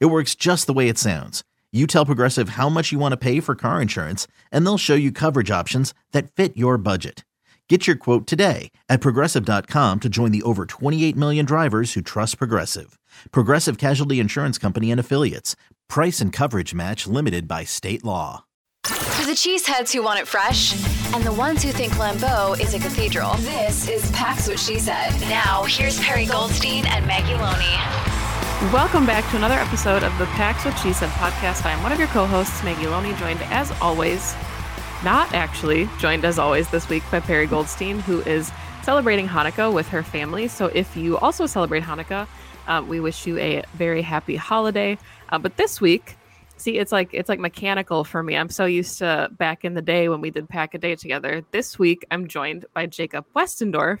It works just the way it sounds. You tell Progressive how much you want to pay for car insurance, and they'll show you coverage options that fit your budget. Get your quote today at progressive.com to join the over 28 million drivers who trust Progressive. Progressive Casualty Insurance Company and Affiliates. Price and coverage match limited by state law. For the cheeseheads who want it fresh and the ones who think Lambeau is a cathedral, this is Pax What She Said. Now, here's Perry Goldstein and Maggie Loney. Welcome back to another episode of the Pax What She Said podcast. I'm one of your co-hosts, Maggie Loney, joined as always, not actually joined as always this week by Perry Goldstein, who is celebrating Hanukkah with her family. So if you also celebrate Hanukkah, uh, we wish you a very happy holiday. Uh, but this week, see, it's like it's like mechanical for me. I'm so used to back in the day when we did Pack a Day together. This week, I'm joined by Jacob Westendorf,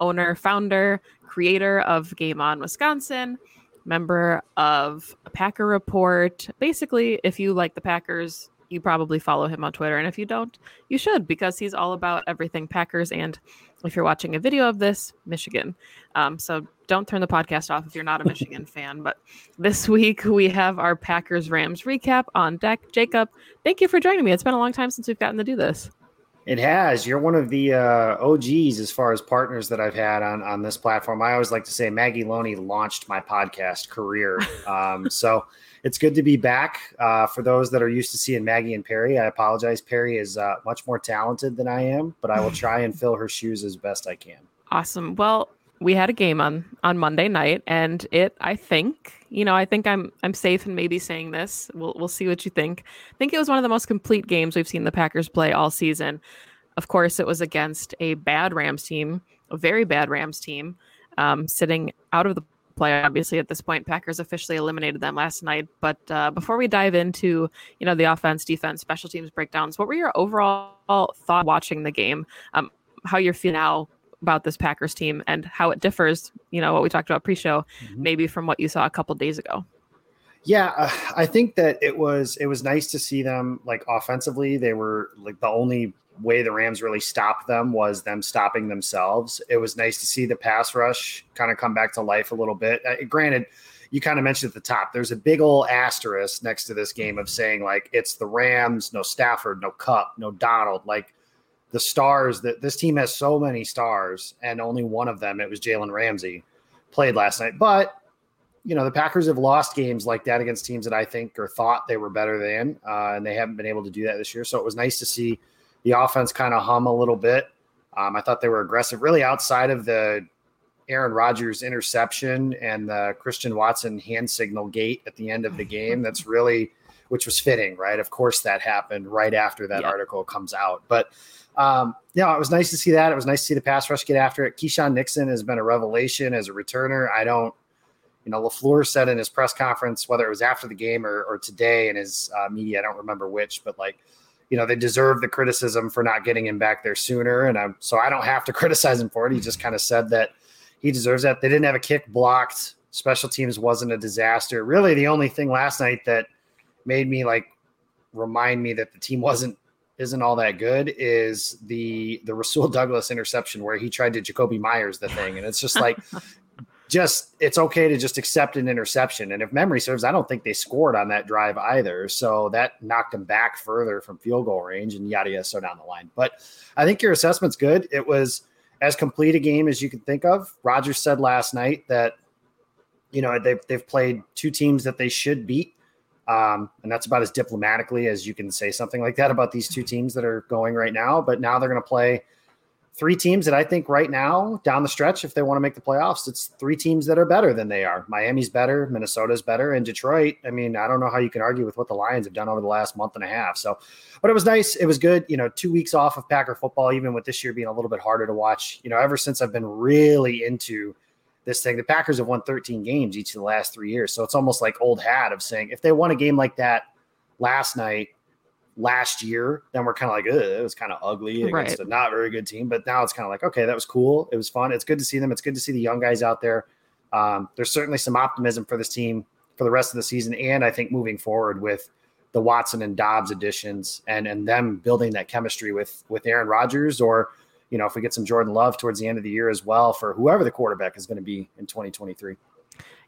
owner, founder, creator of Game On Wisconsin member of a Packer Report. Basically, if you like the Packers, you probably follow him on Twitter. And if you don't, you should because he's all about everything Packers. And if you're watching a video of this, Michigan. Um, so don't turn the podcast off if you're not a Michigan fan. But this week we have our Packers Rams recap on deck. Jacob, thank you for joining me. It's been a long time since we've gotten to do this. It has. You're one of the uh, OGs as far as partners that I've had on on this platform. I always like to say Maggie Loney launched my podcast career. Um, so it's good to be back. Uh, for those that are used to seeing Maggie and Perry, I apologize. Perry is uh, much more talented than I am, but I will try and fill her shoes as best I can. Awesome. Well, we had a game on on Monday night, and it I think you know I think I'm I'm safe in maybe saying this. We'll we'll see what you think. I think it was one of the most complete games we've seen the Packers play all season. Of course, it was against a bad Rams team, a very bad Rams team, um, sitting out of the play. Obviously, at this point, Packers officially eliminated them last night. But uh, before we dive into you know the offense, defense, special teams breakdowns, what were your overall thought watching the game? Um, how you're feeling now about this Packers team and how it differs, you know, what we talked about pre-show, mm-hmm. maybe from what you saw a couple days ago. Yeah, uh, I think that it was it was nice to see them like offensively. They were like the only way the Rams really stopped them was them stopping themselves. It was nice to see the pass rush kind of come back to life a little bit. Uh, granted, you kind of mentioned at the top, there's a big old asterisk next to this game of saying like it's the Rams, no Stafford, no Kupp, no Donald. Like the stars that this team has so many stars, and only one of them, it was Jalen Ramsey, played last night. But you know, the Packers have lost games like that against teams that I think or thought they were better than, uh, and they haven't been able to do that this year. So it was nice to see the offense kind of hum a little bit. Um, I thought they were aggressive, really outside of the Aaron Rodgers interception and the Christian Watson hand signal gate at the end of the game. That's really, which was fitting, right? Of course, that happened right after that yeah. article comes out. But um, yeah, it was nice to see that. It was nice to see the pass rush get after it. Keisean Nixon has been a revelation as a returner. I don't, you know, LaFleur said in his press conference, whether it was after the game or, or today in his uh, media, I don't remember which, but like, you know, they deserve the criticism for not getting him back there sooner. And I'm, so I don't have to criticize him for it. He just kind of said that he deserves that. They didn't have a kick blocked. Special teams wasn't a disaster. Really, the only thing last night that made me like remind me that the team wasn't isn't all that good is the the Rasul Douglas interception where he tried to Jakobi Meyers the thing, and it's just like just it's okay to just accept an interception. And if memory serves, I don't think they scored on that drive either. So that knocked them back further from field goal range and yada yada so down the line. But I think your assessment's good. It was as complete a game as you could think of. Rodgers said last night that you know they've they've played two teams that they should beat um, and that's about as diplomatically as you can say something like that about these two teams that are going right now. But now they're going to play three teams that I think right now down the stretch, if they want to make the playoffs, it's three teams that are better than they are. Miami's better, Minnesota's better, and Detroit. I mean, I don't know how you can argue with what the Lions have done over the last month and a half. So, but it was nice. It was good. You know, two weeks off of Packer football, even with this year being a little bit harder to watch. You know, ever since I've been really into this thing. The Packers have won 13 games each of the last three years. So it's almost like old hat of saying if they won a game like that last night, last year, then we're kind of like, it was kind of ugly against right. a not very good team. But now it's kind of like, okay, that was cool. It was fun. It's good to see them. It's good to see the young guys out there. Um, there's certainly some optimism for this team for the rest of the season. And I think moving forward with the Watson and Doubs additions and and them building that chemistry with with Aaron Rodgers or you know if we get some Jordan Love towards the end of the year as well for whoever the quarterback is going to be in 2023.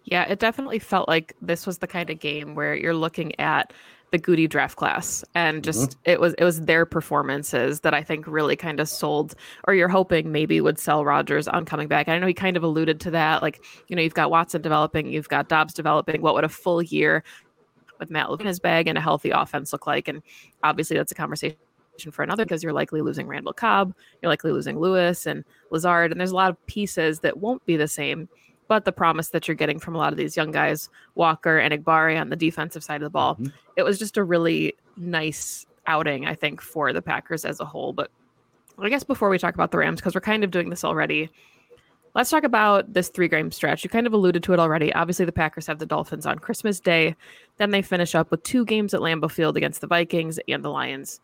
Yeah, it definitely felt like this was the kind of game where you're looking at the Gutey draft class and just mm-hmm. it was it was their performances that I think really kind of sold or you're hoping maybe would sell Rodgers on coming back. I know he kind of alluded to that like you know you've got Watson developing, you've got Doubs developing. What would a full year with Matt in his bag and a healthy offense look like? And obviously that's a conversation for another because you're likely losing Randall Cobb, you're likely losing Lewis and Lazard and there's a lot of pieces that won't be the same but the promise that you're getting from a lot of these young guys, Walker and Enagbare on the defensive side of the ball. Mm-hmm. It was just a really nice outing, I think, for the Packers as a whole. But I guess before we talk about the Rams, because we're kind of doing this already, let's talk about this three game stretch. You kind of alluded to it already. Obviously, the Packers have the Dolphins on Christmas Day. Then they finish up with two games at Lambeau Field against the Vikings and the Lions.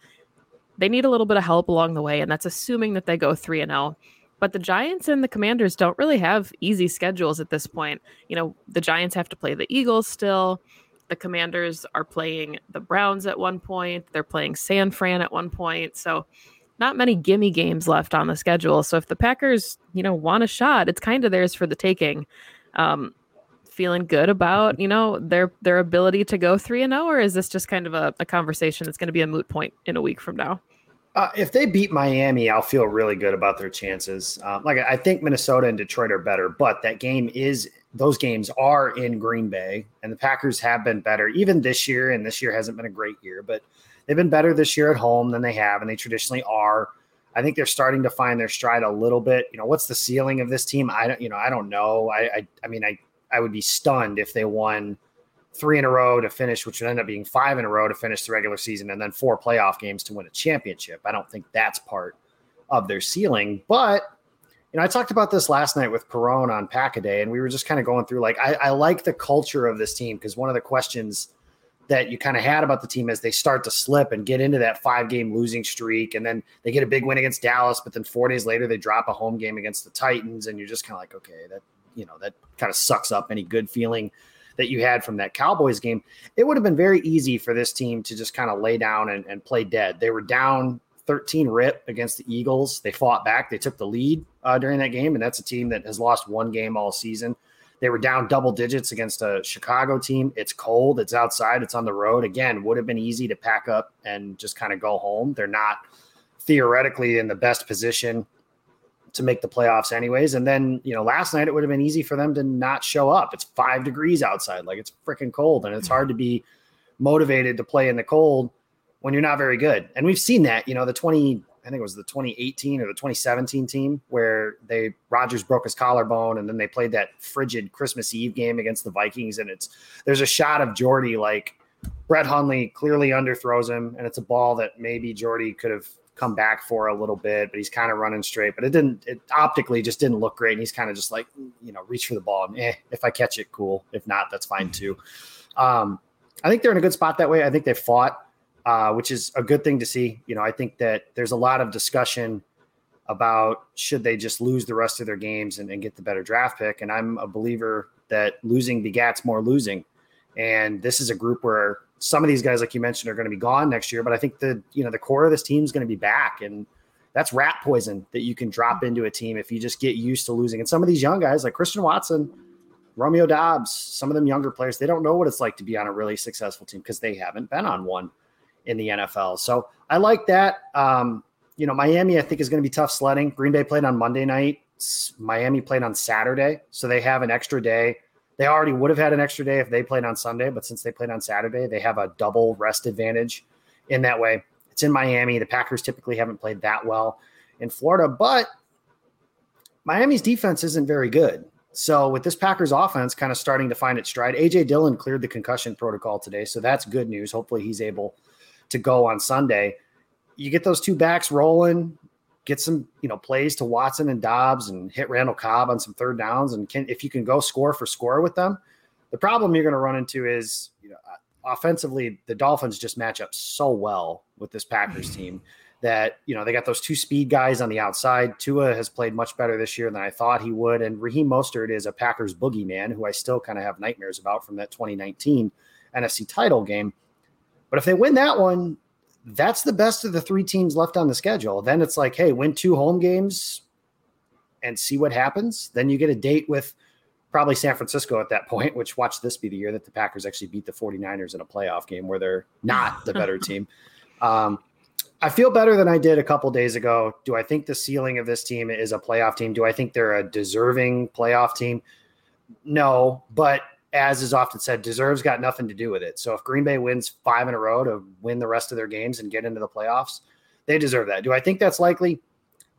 They need a little bit of help along the way, and that's assuming that they go 3 and 0. But the Giants and the Commanders don't really have easy schedules at this point. You know, the Giants have to play the Eagles still. The Commanders are playing the Browns at one point. They're playing San Fran at one point. So, not many gimme games left on the schedule. So, if the Packers, you know, want a shot, it's kind of theirs for the taking. Um, feeling good about you know their their ability to go three and zero, oh, or is this just kind of a, a conversation that's going to be a moot point in a week from now? Uh, if they beat Miami, I'll feel really good about their chances. Um, like I think Minnesota and Detroit are better, but that game is those games are in Green Bay, and the Packers have been better even this year. And this year hasn't been a great year, but they've been better this year at home than they have, and they traditionally are. I think they're starting to find their stride a little bit. You know, what's the ceiling of this team? I don't, you know, I don't know. I, I, I mean, I, I would be stunned if they won three in a row to finish, which would end up being five in a row to finish the regular season, and then four playoff games to win a championship. I don't think that's part of their ceiling. But you know, I talked about this last night with Perone on Pack a Day, and we were just kind of going through like I, I like the culture of this team because one of the questions that you kind of had about the team as they start to slip and get into that five game losing streak, and then they get a big win against Dallas, but then four days later they drop a home game against the Titans, and you're just kind of like, okay, that you know that kind of sucks up any good feeling that you had from that Cowboys game, it would have been very easy for this team to just kind of lay down and, and play dead. They were down 13 rip against the Eagles. They fought back. They took the lead uh, during that game, and that's a team that has lost one game all season. They were down double digits against a Chicago team. It's cold. It's outside. It's on the road. Again, would have been easy to pack up and just kind of go home. They're not theoretically in the best position to make the playoffs anyways. And then, you know, last night it would have been easy for them to not show up. It's five degrees outside, like it's freaking cold, and it's hard to be motivated to play in the cold when you're not very good. And we've seen that, you know, the 20, I think it was the 2018 or the 2017 team where they Rodgers broke his collarbone and then they played that frigid Christmas Eve game against the Vikings. And it's there's a shot of Jordy like Brett Hundley clearly underthrows him, and it's a ball that maybe Jordy could have come back for a little bit, but he's kind of running straight. But it didn't, it optically just didn't look great. And he's kind of just like, you know, reach for the ball. And, eh, if I catch it, cool. If not, that's fine too. Um, I think they're in a good spot that way. I think they fought, uh, which is a good thing to see. You know, I think that there's a lot of discussion about should they just lose the rest of their games and, and get the better draft pick. And I'm a believer that losing begats more losing. And this is a group where some of these guys, like you mentioned, are going to be gone next year. But I think the you know the core of this team is going to be back, and that's rat poison that you can drop into a team if you just get used to losing. And some of these young guys, like Christian Watson, Romeo Doubs, some of them younger players, they don't know what it's like to be on a really successful team because they haven't been on one in the NFL. So I like that. Um, you know, Miami, I think is going to be tough sledding. Green Bay played on Monday night. Miami played on Saturday, so they have an extra day they already would have had an extra day if they played on Sunday, but since they played on Saturday, they have a double rest advantage in that way. It's in Miami. The Packers typically haven't played that well in Florida, but Miami's defense isn't very good. So with this Packers offense kind of starting to find its stride, AJ Dillon cleared the concussion protocol today, so that's good news. Hopefully he's able to go on Sunday. You get those two backs rolling, get some, you know, plays to Watson and Doubs and hit Randall Cobb on some third downs. And can, if you can go score for score with them, the problem you're going to run into is, you know, uh, offensively, the Dolphins just match up so well with this Packers team that, you know, they got those two speed guys on the outside. Tua has played much better this year than I thought he would. And Raheem Mostert is a Packers boogeyman who I still kind of have nightmares about from that 2019 NFC title game. But if they win that one, that's the best of the three teams left on the schedule. Then it's like, hey, win two home games and see what happens. Then you get a date with probably San Francisco at that point, which watch this be the year that the Packers actually beat the 49ers in a playoff game where they're not the better team. Um, I feel better than I did a couple days ago. Do I think the ceiling of this team is a playoff team? Do I think they're a deserving playoff team? No, but as is often said, deserves got nothing to do with it. So if Green Bay wins five in a row to win the rest of their games and get into the playoffs, they deserve that. Do I think that's likely?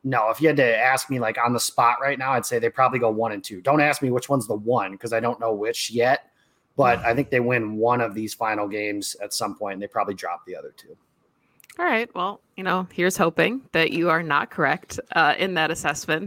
no, if you had to ask me like on the spot right now, I'd say they probably go one and two. Don't ask me which one's the one because I don't know which yet. But I think they win one of these final games at some point and they probably drop the other two. All right. Well, you know, here's hoping that you are not correct uh, in that assessment.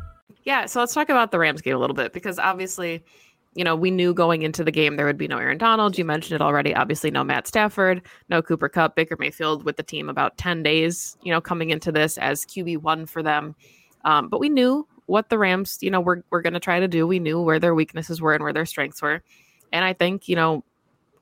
Yeah, so let's talk about the Rams game a little bit because obviously, you know, we knew going into the game there would be no Aaron Donald. You mentioned it already. Obviously, no Matt Stafford, no Cooper Kupp, Baker Mayfield with the team about 10 days, you know, coming into this as QB1 for them. Um, but we knew what the Rams, you know, were, were going to try to do. We knew where their weaknesses were and where their strengths were. And I think, you know,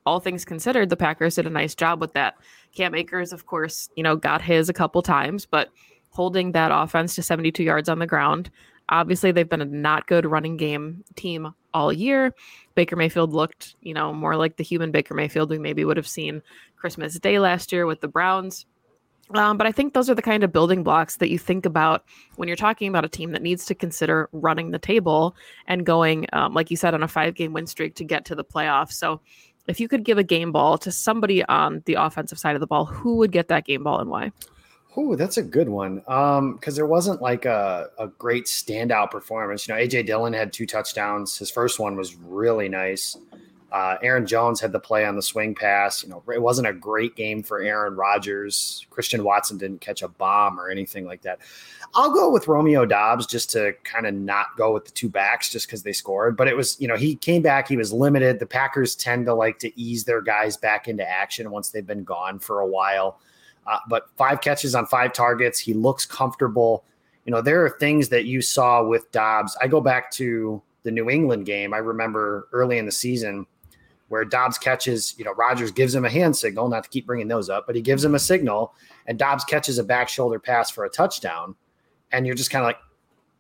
all things considered, the Packers did a nice job with that. Cam Akers, of course, you know, got his a couple times, but holding that offense to 72 yards on the ground, Obviously, they've been a not good running game team all year. Baker Mayfield looked, you know, more like the human Baker Mayfield we maybe would have seen Christmas Day last year with the Browns. Um, but I think those are the kind of building blocks that you think about when you're talking about a team that needs to consider running the table and going, um, like you said, on a five game win streak to get to the playoffs. So if you could give a game ball to somebody on the offensive side of the ball, who would get that game ball and why? Oh, that's a good one. Um, because there wasn't like a, a great standout performance. You know, AJ Dillon had two touchdowns. His first one was really nice. Uh, Aaron Jones had the play on the swing pass. You know, it wasn't a great game for Aaron Rodgers. Christian Watson didn't catch a bomb or anything like that. I'll go with Romeo Doubs just to kind of not go with the two backs just because they scored. But it was, you know, he came back. He was limited. The Packers tend to like to ease their guys back into action once they've been gone for a while. Uh, but five catches on five targets. He looks comfortable. You know, there are things that you saw with Doubs. I go back to the New England game. I remember early in the season where Doubs catches, you know, Rodgers gives him a hand signal, not to keep bringing those up, but he gives him a signal, and Doubs catches a back shoulder pass for a touchdown. And you're just kind of like,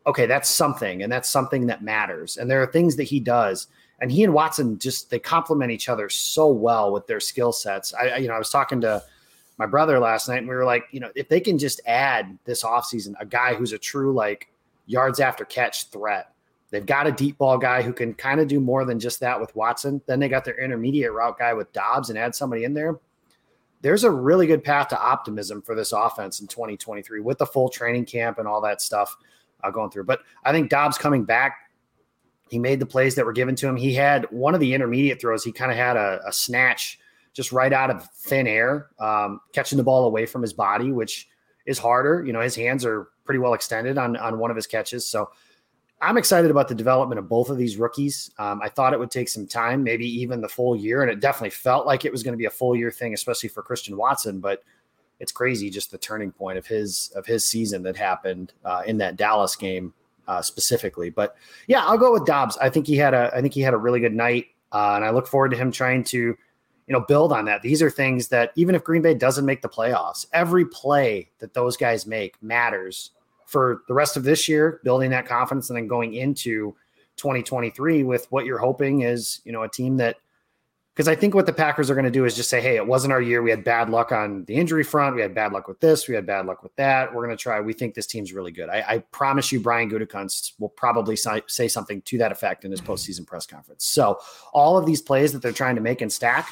okay, that's something, and that's something that matters. And there are things that he does. And he and Watson just they complement each other so well with their skill sets. I, you know, I was talking to my brother last night, and we were like, you know, if they can just add this offseason a guy who's a true like yards after catch threat. They've got a deep ball guy who can kind of do more than just that with Watson. Then they got their intermediate route guy with Doubs and add somebody in there. There's a really good path to optimism for this offense in 2023 with the full training camp and all that stuff uh, going through. But I think Doubs coming back, he made the plays that were given to him. He had one of the intermediate throws. He kind of had a, a snatch just right out of thin air, um, catching the ball away from his body, which is harder. You know, his hands are pretty well extended on on one of his catches. So I'm excited about the development of both of these rookies. Um, I thought it would take some time, maybe even the full year, and it definitely felt like it was going to be a full year thing, especially for Christian Watson. But it's crazy just the turning point of his of his season that happened uh, in that Dallas game uh, specifically. But yeah, I'll go with Doubs. I think he had a I think he had a really good night, uh, and I look forward to him trying to you know, build on that. These are things that even if Green Bay doesn't make the playoffs, every play that those guys make matters for the rest of this year, building that confidence and then going into 2023 with what you're hoping is, you know, a team that because I think what the Packers are going to do is just say, hey, it wasn't our year. We had bad luck on the injury front. We had bad luck with this. We had bad luck with that. We're going to try. We think this team's really good. I, I promise you, Brian Gutekunst will probably say something to that effect in his postseason press conference. So all of these plays that they're trying to make and stack,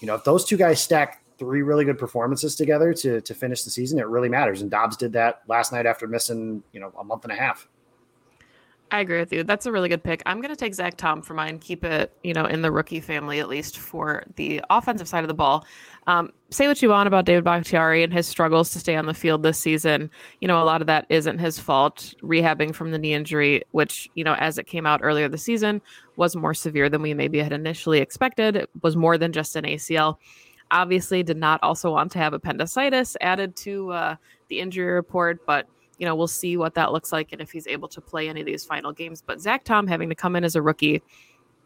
you know, if those two guys stack three really good performances together to to finish the season, it really matters. And Doubs did that last night after missing, you know, a month and a half. I agree with you. That's a really good pick. I'm going to take Zach Tom for mine. Keep it, you know, in the rookie family at least for the offensive side of the ball. Um, say what you want about David Bakhtiari and his struggles to stay on the field this season. You know, a lot of that isn't his fault. Rehabbing from the knee injury, which you know, as it came out earlier this season, was more severe than we maybe had initially expected. It was more than just an ACL. Obviously, did not also want to have appendicitis added to uh, the injury report, but you know, we'll see what that looks like and if he's able to play any of these final games. But Zach Tom having to come in as a rookie,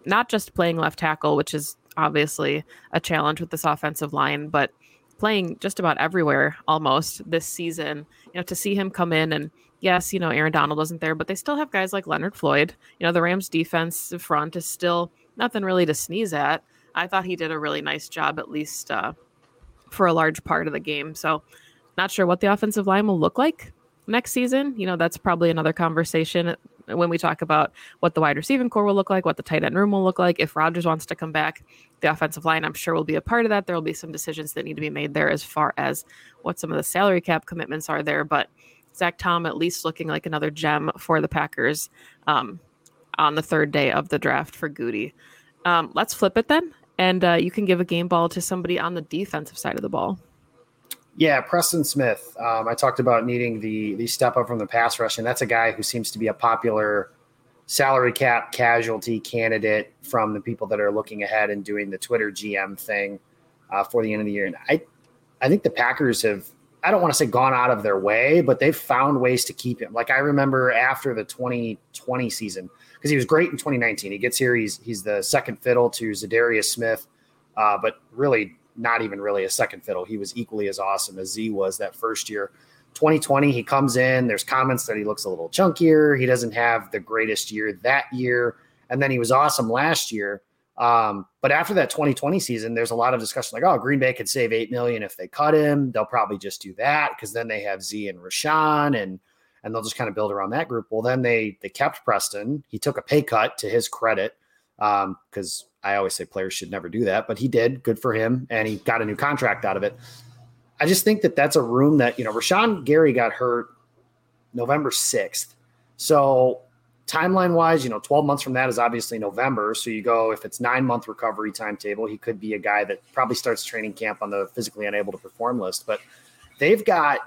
not just playing left tackle, which is obviously a challenge with this offensive line, but playing just about everywhere almost this season. You know, to see him come in and yes, you know, Aaron Donald wasn't there, but they still have guys like Leonard Floyd. You know, the Rams defense front is still nothing really to sneeze at. I thought he did a really nice job, at least uh, for a large part of the game. So, not sure what the offensive line will look like next season. You know, that's probably another conversation when we talk about what the wide receiving core will look like, what the tight end room will look like. If Rodgers wants to come back, the offensive line, I'm sure, will be a part of that. There will be some decisions that need to be made there as far as what some of the salary cap commitments are there. But Zach Tom at least looking like another gem for the Packers um, on the third day of the draft for Gutey. Um, let's flip it then. And uh, you can give a game ball to somebody on the defensive side of the ball. Yeah, Preston Smith. Um, I talked about needing the the step up from the pass rush, and that's a guy who seems to be a popular salary cap casualty candidate from the people that are looking ahead and doing the Twitter GM thing uh, for the end of the year. And I, I think the Packers have. I don't want to say gone out of their way, but they've found ways to keep him. Like I remember after the 2020 season, because he was great in 2019. He gets here, he's he's the second fiddle to Za'Darius Smith, uh, but really not even really a second fiddle. He was equally as awesome as Z was that first year. 2020, he comes in. There's comments that he looks a little chunkier. He doesn't have the greatest year that year. And then he was awesome last year. Um, but after that 2020 season, there's a lot of discussion like, oh, Green Bay could save eight million if they cut him. They'll probably just do that because then they have Z and Rashan and and they'll just kind of build around that group. Well, then they they kept Preston. He took a pay cut to his credit because um, I always say players should never do that, but he did. Good for him, and he got a new contract out of it. I just think that that's a room that you know Rashan Gary got hurt November sixth, so timeline wise, you know, 12 months from that is obviously November. So you go, if it's nine month recovery timetable, he could be a guy that probably starts training camp on the physically unable to perform list. But they've got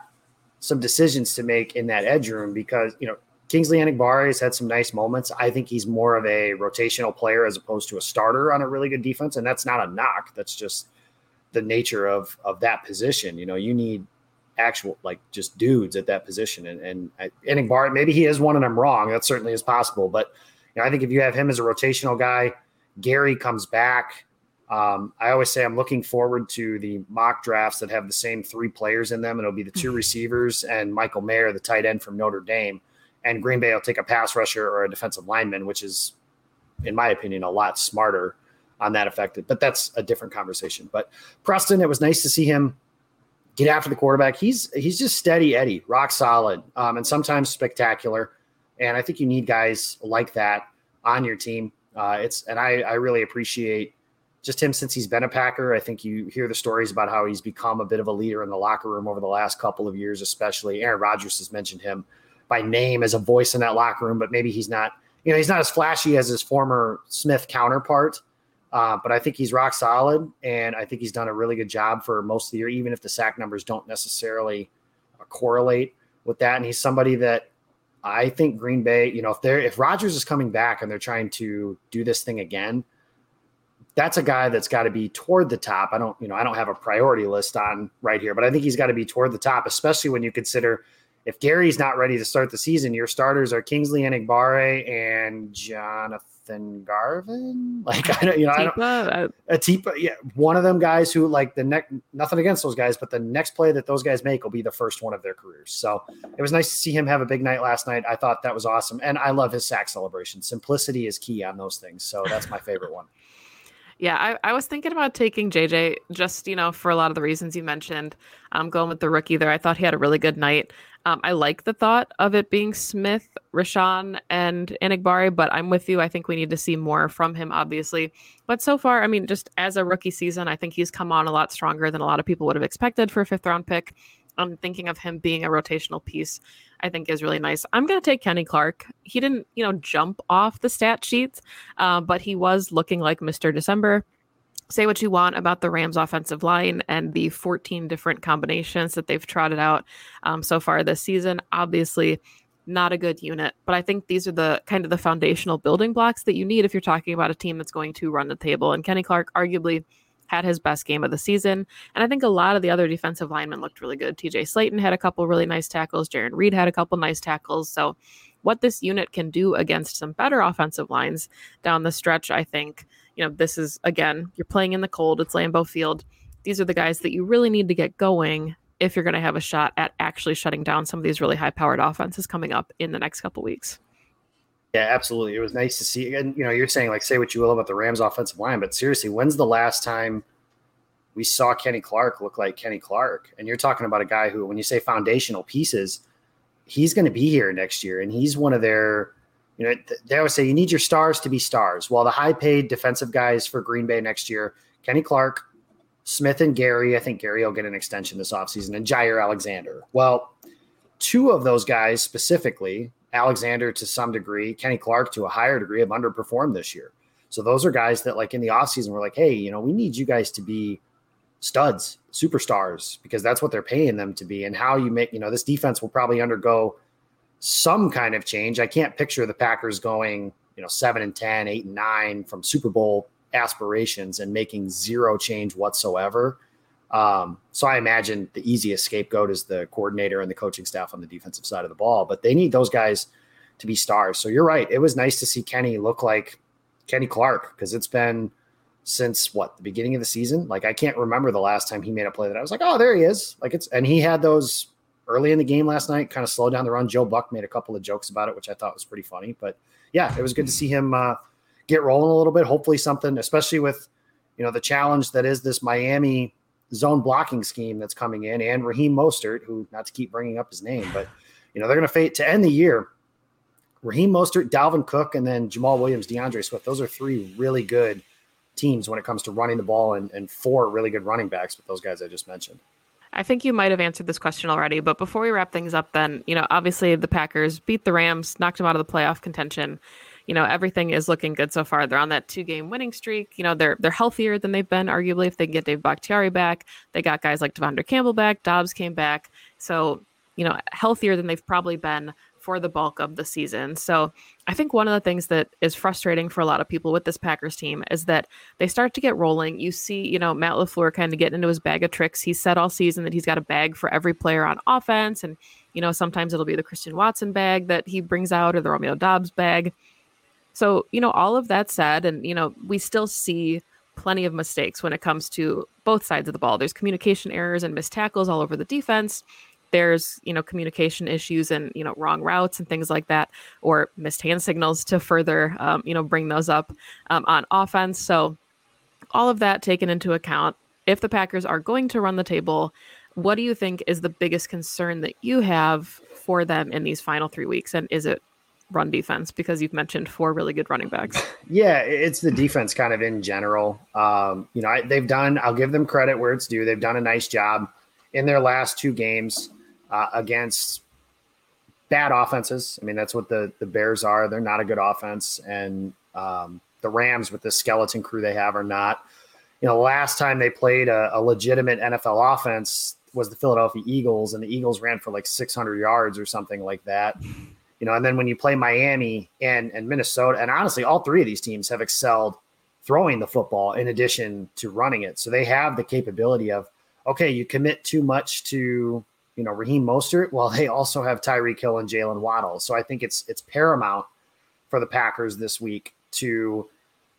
some decisions to make in that edge room because, you know, Kingsley Enagbare has had some nice moments. I think he's more of a rotational player as opposed to a starter on a really good defense, and that's not a knock. That's just the nature of of that position. You know, you need actual like just dudes at that position, and and Enagbare maybe he is one, and I'm wrong. That certainly is possible, but you know, I think if you have him as a rotational guy, Gary comes back. Um, I always say I'm looking forward to the mock drafts that have the same three players in them, and it'll be the two mm-hmm. receivers and Michael Mayer, the tight end from Notre Dame and Green Bay will take a pass rusher or a defensive lineman, which is, in my opinion, a lot smarter on that effect. But that's a different conversation. But Preston, it was nice to see him get after the quarterback. He's he's just steady Eddie, rock solid, um, and sometimes spectacular. And I think you need guys like that on your team. Uh, it's and I I really appreciate just him since he's been a Packer. I think you hear the stories about how he's become a bit of a leader in the locker room over the last couple of years, especially. Aaron Rodgers has mentioned him by name as a voice in that locker room, but maybe he's not, you know, he's not as flashy as his former Smith counterpart. Uh, but I think he's rock solid, and I think he's done a really good job for most of the year, even if the sack numbers don't necessarily uh, correlate with that. And he's somebody that I think Green Bay, you know, if they're if Rodgers is coming back and they're trying to do this thing again, that's a guy that's got to be toward the top. I don't, you know, I don't have a priority list on right here, but I think he's got to be toward the top, especially when you consider if Gary's not ready to start the season, your starters are Kingsley Enagbare and Jonathan Garvin. Like I don't, you know, Atipa, I don't, uh, Atipa, yeah, one of them guys who like the next, nothing against those guys, but the next play that those guys make will be the first one of their careers. So it was nice to see him have a big night last night. I thought that was awesome, and I love his sack celebration. Simplicity is key on those things, so that's my favorite one. Yeah, I, I was thinking about taking JJ just, you know, for a lot of the reasons you mentioned. I'm um, going with the rookie there. I thought he had a really good night. Um, I like the thought of it being Smith, Rashan, and Enagbare, but I'm with you. I think we need to see more from him, obviously. But so far, I mean, just as a rookie season, I think he's come on a lot stronger than a lot of people would have expected for a fifth round pick. I'm thinking of him being a rotational piece. I think is really nice. I'm going to take Kenny Clark. He didn't, you know, jump off the stat sheets, uh, but he was looking like Mr. December. Say what you want about the Rams offensive line and the 14 different combinations that they've trotted out um, so far this season. Obviously, not a good unit, but I think these are the kind of the foundational building blocks that you need if you're talking about a team that's going to run the table. And Kenny Clark, arguably, had his best game of the season. And I think a lot of the other defensive linemen looked really good. TJ Slaton had a couple really nice tackles. Jarran Reed had a couple nice tackles. So, what this unit can do against some better offensive lines down the stretch, I think, you know, this is again, you're playing in the cold, it's Lambeau Field. These are the guys that you really need to get going if you're going to have a shot at actually shutting down some of these really high powered offenses coming up in the next couple weeks. Yeah, absolutely. It was nice to see. And you know, you're saying like say what you will about the Rams offensive line, but seriously, when's the last time we saw Kenny Clark look like Kenny Clark? And you're talking about a guy who, when you say foundational pieces, he's going to be here next year, and he's one of their. You know, they always say you need your stars to be stars. Well, the high-paid defensive guys for Green Bay next year, Kenny Clark, Smith, and Gary. I think Gary will get an extension this offseason, and Jaire Alexander. Well, two of those guys specifically Alexander to some degree, Kenny Clark to a higher degree have underperformed this year. So those are guys that like in the offseason we're like, hey, you know, we need you guys to be studs, superstars, because that's what they're paying them to be. And how you make, you know, this defense will probably undergo some kind of change. I can't picture the Packers going, you know, seven and 10, eight and nine from Super Bowl aspirations and making zero change whatsoever. Um, so I imagine the easiest scapegoat is the coordinator and the coaching staff on the defensive side of the ball, but they need those guys to be stars. So you're right. It was nice to see Kenny look like Kenny Clark because it's been since what the beginning of the season. Like I can't remember the last time he made a play that I was like, oh, there he is. Like it's and he had those early in the game last night, kind of slowed down the run. Joe Buck made a couple of jokes about it, which I thought was pretty funny. But yeah, it was good to see him uh, get rolling a little bit. Hopefully, something, especially with you know the challenge that is this Miami zone blocking scheme that's coming in, and Raheem Mostert, who not to keep bringing up his name, but you know they're going to fade to end the year. Raheem Mostert, Dalvin Cook, and then Jamaal Williams, D'Andre Swift. Those are three really good teams when it comes to running the ball, and, and four really good running backs with those guys I just mentioned. I think you might have answered this question already, but before we wrap things up, then, you know, obviously the Packers beat the Rams, knocked them out of the playoff contention you know everything is looking good so far. They're on that two game winning streak. You know they're they're healthier than they've been arguably if they can get Dave Bakhtiari back. They got guys like De'Vondre Campbell back. Doubs came back, so you know healthier than they've probably been for the bulk of the season. So I think one of the things that is frustrating for a lot of people with this Packers team is that they start to get rolling. You see, you know, Matt LaFleur kind of getting into his bag of tricks. He said all season that he's got a bag for every player on offense. And, you know, sometimes it'll be the Christian Watson bag that he brings out or the Romeo Doubs bag. So, you know, all of that said, and, you know, we still see plenty of mistakes when it comes to both sides of the ball. There's communication errors and missed tackles all over the defense. There's, you know, communication issues and, you know, wrong routes and things like that, or missed hand signals to further, um, you know, bring those up um, on offense. So, all of that taken into account, if the Packers are going to run the table, what do you think is the biggest concern that you have for them in these final three weeks? And is it run defense because you've mentioned four really good running backs. Yeah, it's the defense kind of in general. Um, you know, I, they've done, I'll give them credit where it's due. They've done a nice job in their last two games uh, against bad offenses. I mean, that's what the, the Bears are. They're not a good offense. And um, the Rams, with the skeleton crew they have, are not. You know, last time they played a, a legitimate NFL offense was the Philadelphia Eagles, and the Eagles ran for like 600 yards or something like that you know, and then when you play Miami and and Minnesota, and honestly, all three of these teams have excelled throwing the football in addition to running it. So they have the capability of okay, you commit too much to you know Raheem Mostert, well, they also have Tyreek Hill and Jaylen Waddle. So I think it's it's paramount for the Packers this week to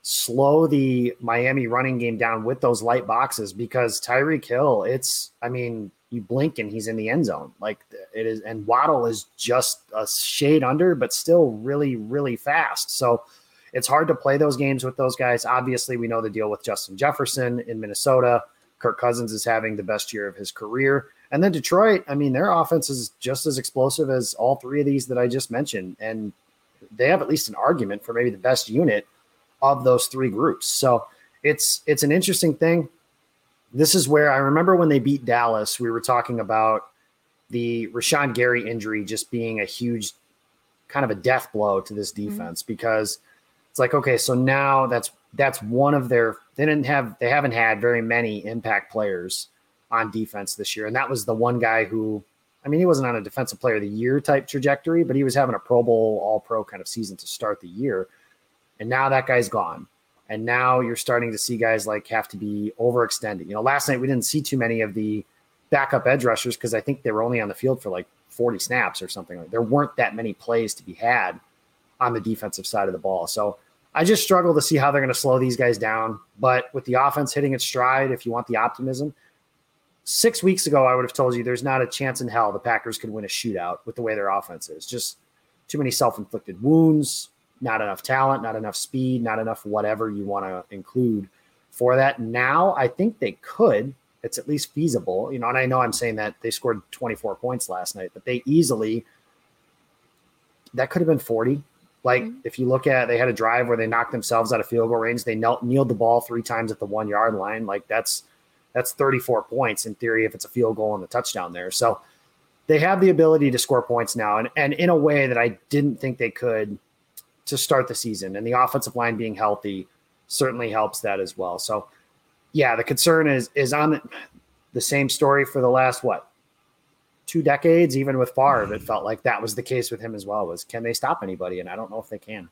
slow the Miami running game down with those light boxes because Tyreek Hill, it's I mean, you blink and he's in the end zone. Like it is, and Waddle is just a shade under, but still really, really fast. So it's hard to play those games with those guys. Obviously, we know the deal with Justin Jefferson in Minnesota. Kirk Cousins is having the best year of his career. And then Detroit, I mean, their offense is just as explosive as all three of these that I just mentioned. And they have at least an argument for maybe the best unit of those three groups. So it's it's an interesting thing. This is where I remember when they beat Dallas, we were talking about the Rashan Gary injury just being a huge kind of a death blow to this mm-hmm. defense mm-hmm. because it's like, okay, so now that's that's one of their they didn't have they haven't had very many impact players on defense this year. And that was the one guy who I mean, he wasn't on a defensive player of the year type trajectory, but he was having a Pro Bowl, all pro kind of season to start the year. And now that guy's gone. And now you're starting to see guys like have to be overextended. You know, last night we didn't see too many of the backup edge rushers because I think they were only on the field for like 40 snaps or something. Like there weren't that many plays to be had on the defensive side of the ball. So I just struggle to see how they're going to slow these guys down. But with the offense hitting its stride, if you want the optimism, six weeks ago, I would have told you there's not a chance in hell the Packers could win a shootout with the way their offense is. Just too many self inflicted wounds, not enough talent, not enough speed, not enough whatever you want to include for that. Now, I think they could. It's at least feasible, you know. And I know I'm saying that they scored 24 points last night, but they easily that could have been 40. Like mm-hmm. if you look at, they had a drive where they knocked themselves out of field goal range. They knelt, kneeled the ball three times at the one yard line. Like that's that's 34 points in theory if it's a field goal and the touchdown there. So they have the ability to score points now, and and in a way that I didn't think they could to start the season. And the offensive line being healthy certainly helps that as well. So, yeah, the concern is is on the same story for the last what two decades. Even with Favre, it felt like that was the case with him as well. Was can they stop anybody? And I don't know if they can.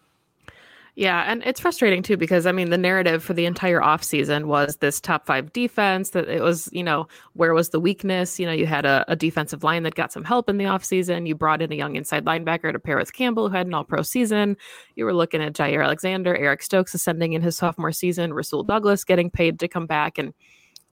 Yeah, and it's frustrating too because I mean the narrative for the entire offseason was this top five defense that it was, you know, where was the weakness? You know, you had a, a defensive line that got some help in the offseason. You brought in a young inside linebacker to pair with Campbell, who had an all pro season. You were looking at Jaire Alexander, Eric Stokes ascending in his sophomore season, Rasul Douglas getting paid to come back, and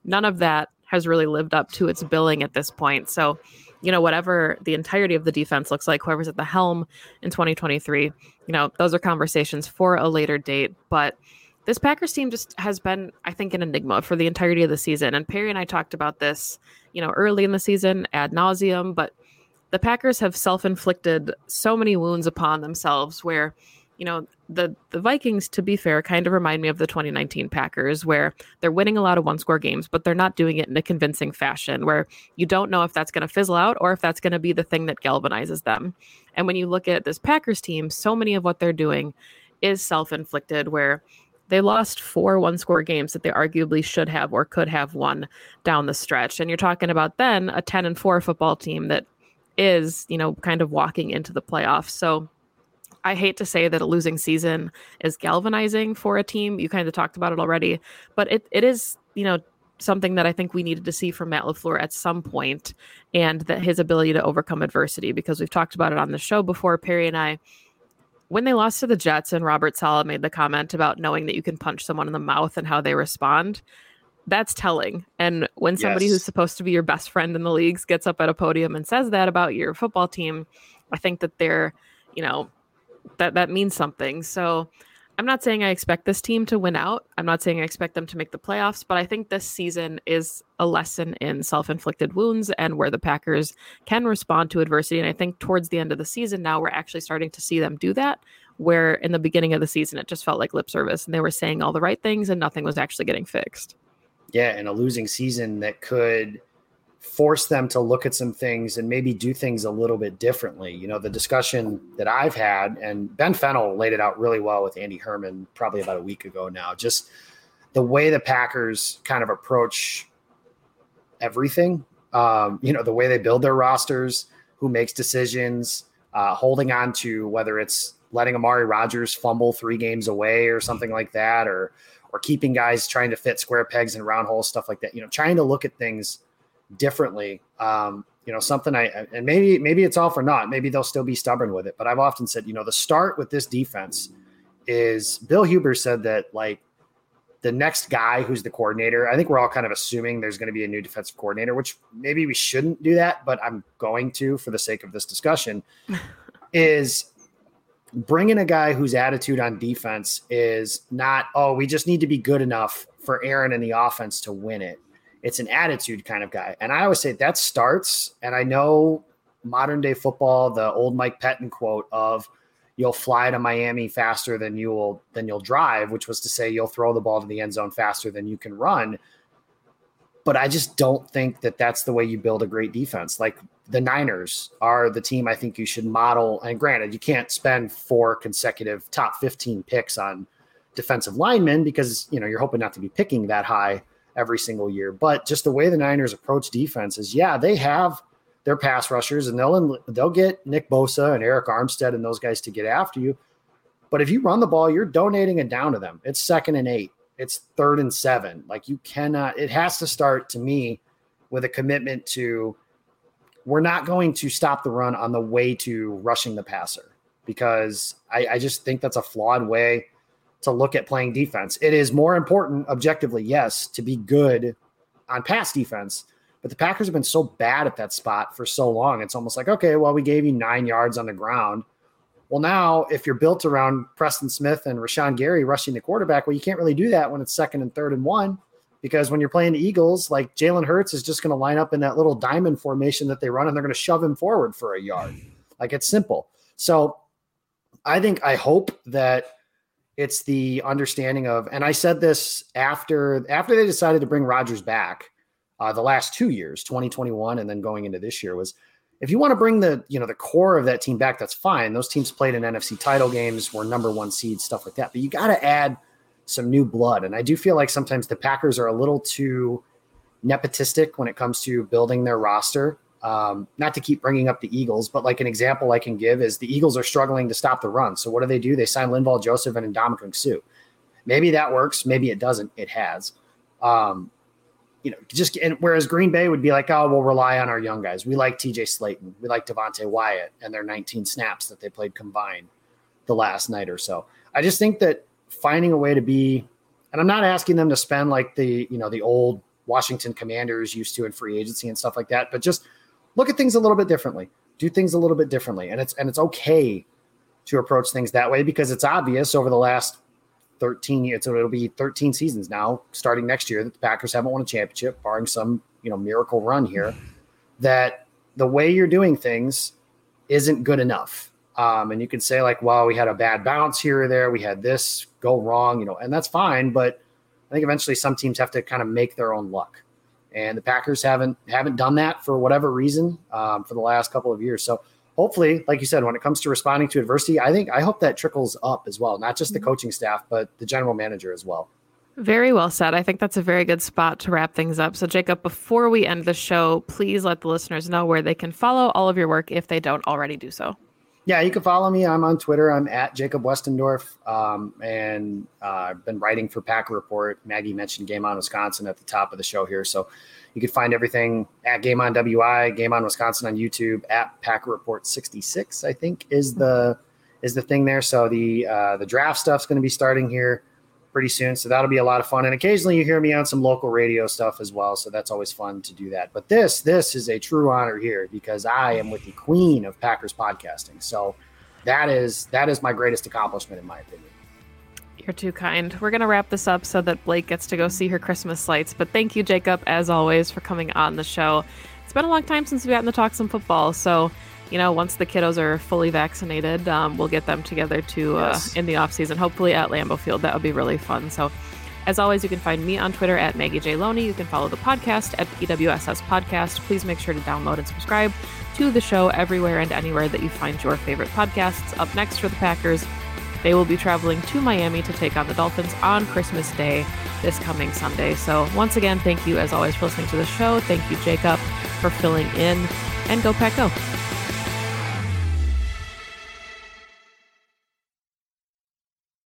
none of that has really lived up to its billing at this point. So you know, whatever the entirety of the defense looks like, whoever's at the helm in 2023, you know, those are conversations for a later date. But this Packers team just has been, I think, an enigma for the entirety of the season. And Perry and I talked about this, you know, early in the season ad nauseum, but the Packers have self inflicted so many wounds upon themselves where you know, the the Vikings, to be fair, kind of remind me of the 2019 Packers, where they're winning a lot of one score games, but they're not doing it in a convincing fashion, where you don't know if that's going to fizzle out or if that's going to be the thing that galvanizes them. And when you look at this Packers team, so many of what they're doing is self inflicted, where they lost four one score games that they arguably should have or could have won down the stretch. And you're talking about then a 10 and 4 football team that is, you know, kind of walking into the playoffs. So I hate to say that a losing season is galvanizing for a team. You kind of talked about it already, but it, it is, you know, something that I think we needed to see from Matt LaFleur at some point and that his ability to overcome adversity, because we've talked about it on the show before, Perry and I. When they lost to the Jets and Robert Saleh made the comment about knowing that you can punch someone in the mouth and how they respond, that's telling. And when somebody yes. who's supposed to be your best friend in the leagues gets up at a podium and says that about your football team, I think that they're, you know, that that means something. So I'm not saying I expect this team to win out. I'm not saying I expect them to make the playoffs, but I think this season is a lesson in self-inflicted wounds and where the Packers can respond to adversity. And I think towards the end of the season now we're actually starting to see them do that. Where in the beginning of the season it just felt like lip service and they were saying all the right things and nothing was actually getting fixed. Yeah, and a losing season that could force them to look at some things and maybe do things a little bit differently. You know, the discussion that I've had, and Ben Fennell laid it out really well with Andy Herman probably about a week ago now, just the way the Packers kind of approach everything. Um, you know, the way they build their rosters, who makes decisions, uh, holding on to whether it's letting Amari Rodgers fumble three games away or something like that, or or keeping guys trying to fit square pegs in round holes, stuff like that. You know, trying to look at things differently. Um, you know, something I and maybe maybe it's all for not. Maybe they'll still be stubborn with it. But I've often said, you know, the start with this defense is Bill Huber said that like the next guy who's the coordinator. I think we're all kind of assuming there's going to be a new defensive coordinator, which maybe we shouldn't do that, but I'm going to for the sake of this discussion. is bringing a guy whose attitude on defense is not, oh, we just need to be good enough for Aaron and the offense to win it. It's an attitude kind of guy. And I always say that starts, and I know modern day football, the old Mike Pettine quote of you'll fly to Miami faster than you will than you'll drive, which was to say you'll throw the ball to the end zone faster than you can run. But I just don't think that that's the way you build a great defense. Like the Niners are the team I think you should model. And granted, you can't spend four consecutive top 15 picks on defensive linemen because you know you're hoping not to be picking that high every single year. But just the way the Niners approach defense is, yeah, they have their pass rushers, and they'll they'll get Nick Bosa and Arik Armstead and those guys to get after you. But if you run the ball, you're donating it down to them. It's second and eight. It's third and seven. Like you cannot. It has to start to me with a commitment to we're not going to stop the run on the way to rushing the passer because I, I just think that's a flawed way to look at playing defense. It is more important, objectively, yes, to be good on pass defense but the Packers have been so bad at that spot for so long. It's almost like, okay, well, we gave you nine yards on the ground. Well, now if you're built around Preston Smith and Rashan Gary rushing the quarterback, well, you can't really do that when it's second and third and one because when you're playing the Eagles, like Jalen Hurts is just going to line up in that little diamond formation that they run and they're going to shove him forward for a yard. Like it's simple. So I think, I hope that it's the understanding of, and I said this after after they decided to bring Rodgers back uh, the last two years, 2021, and then going into this year was if you want to bring the you know the core of that team back, that's fine. Those teams played in NFC title games, were number one seed, stuff like that. But you got to add some new blood, and I do feel like sometimes the Packers are a little too nepotistic when it comes to building their roster. Um, not to keep bringing up the Eagles, but like an example I can give is the Eagles are struggling to stop the run. So what do they do? They sign Linval Joseph and Ndamukong Suh. Maybe that works. Maybe it doesn't. It has. Um, you know, just and whereas Green Bay would be like, oh, we'll rely on our young guys. We like TJ Slaton. we like Devonte Wyatt, and their 19 snaps that they played combined the last night or so. I just think that finding a way to be, and I'm not asking them to spend like the you know the old Washington Commanders used to in free agency and stuff like that, but just look at things a little bit differently, do things a little bit differently, and it's and it's okay to approach things that way because it's obvious over the last 13 years. It'll be 13 seasons now, starting next year, that the Packers haven't won a championship, barring some you know miracle run here. That the way you're doing things isn't good enough. Um, and you can say like, well, we had a bad bounce here or there, we had this go wrong, you know, and that's fine. But I think eventually some teams have to kind of make their own luck, and the Packers haven't haven't done that for whatever reason um, for the last couple of years. So hopefully, like you said, when it comes to responding to adversity, I think I hope that trickles up as well, not just the mm-hmm. coaching staff, but the general manager as well. Very well said. I think that's a very good spot to wrap things up. So, Jacob, before we end the show, please let the listeners know where they can follow all of your work if they don't already do so. Yeah, you can follow me. I'm on Twitter. I'm at Jacob Westendorf, um, and uh, I've been writing for Packer Report. Maggie mentioned Game On Wisconsin at the top of the show here, so you can find everything at Game On WI, Game On Wisconsin on YouTube, at Packer Report 66. I think is the is the thing there. So the uh, the draft stuff's going to be starting here pretty soon. So that'll be a lot of fun. And occasionally you hear me on some local radio stuff as well. So that's always fun to do that. But this this is a true honor here because I am with the queen of Packers podcasting. So that is that is my greatest accomplishment in my opinion. You're too kind. We're to wrap this up so that Blake gets to go see her Christmas lights. But thank you, Jacob, as always, for coming on the show. It's been a long time since we've gotten to talk some football. So, you know, once the kiddos are fully vaccinated, um, we'll get them together to uh, yes. in the off season, hopefully at Lambeau Field. That would be really fun. So, as always, you can find me on Twitter at Maggie J. Loney. You can follow the podcast at PWSS Podcast. Please make sure to download and subscribe to the show everywhere and anywhere that you find your favorite podcasts. Up next for the Packers, they will be traveling to Miami to take on the Dolphins on Christmas Day this coming Sunday. So, once again, thank you as always for listening to the show. Thank you, Jacob, for filling in. And go, Pack, go.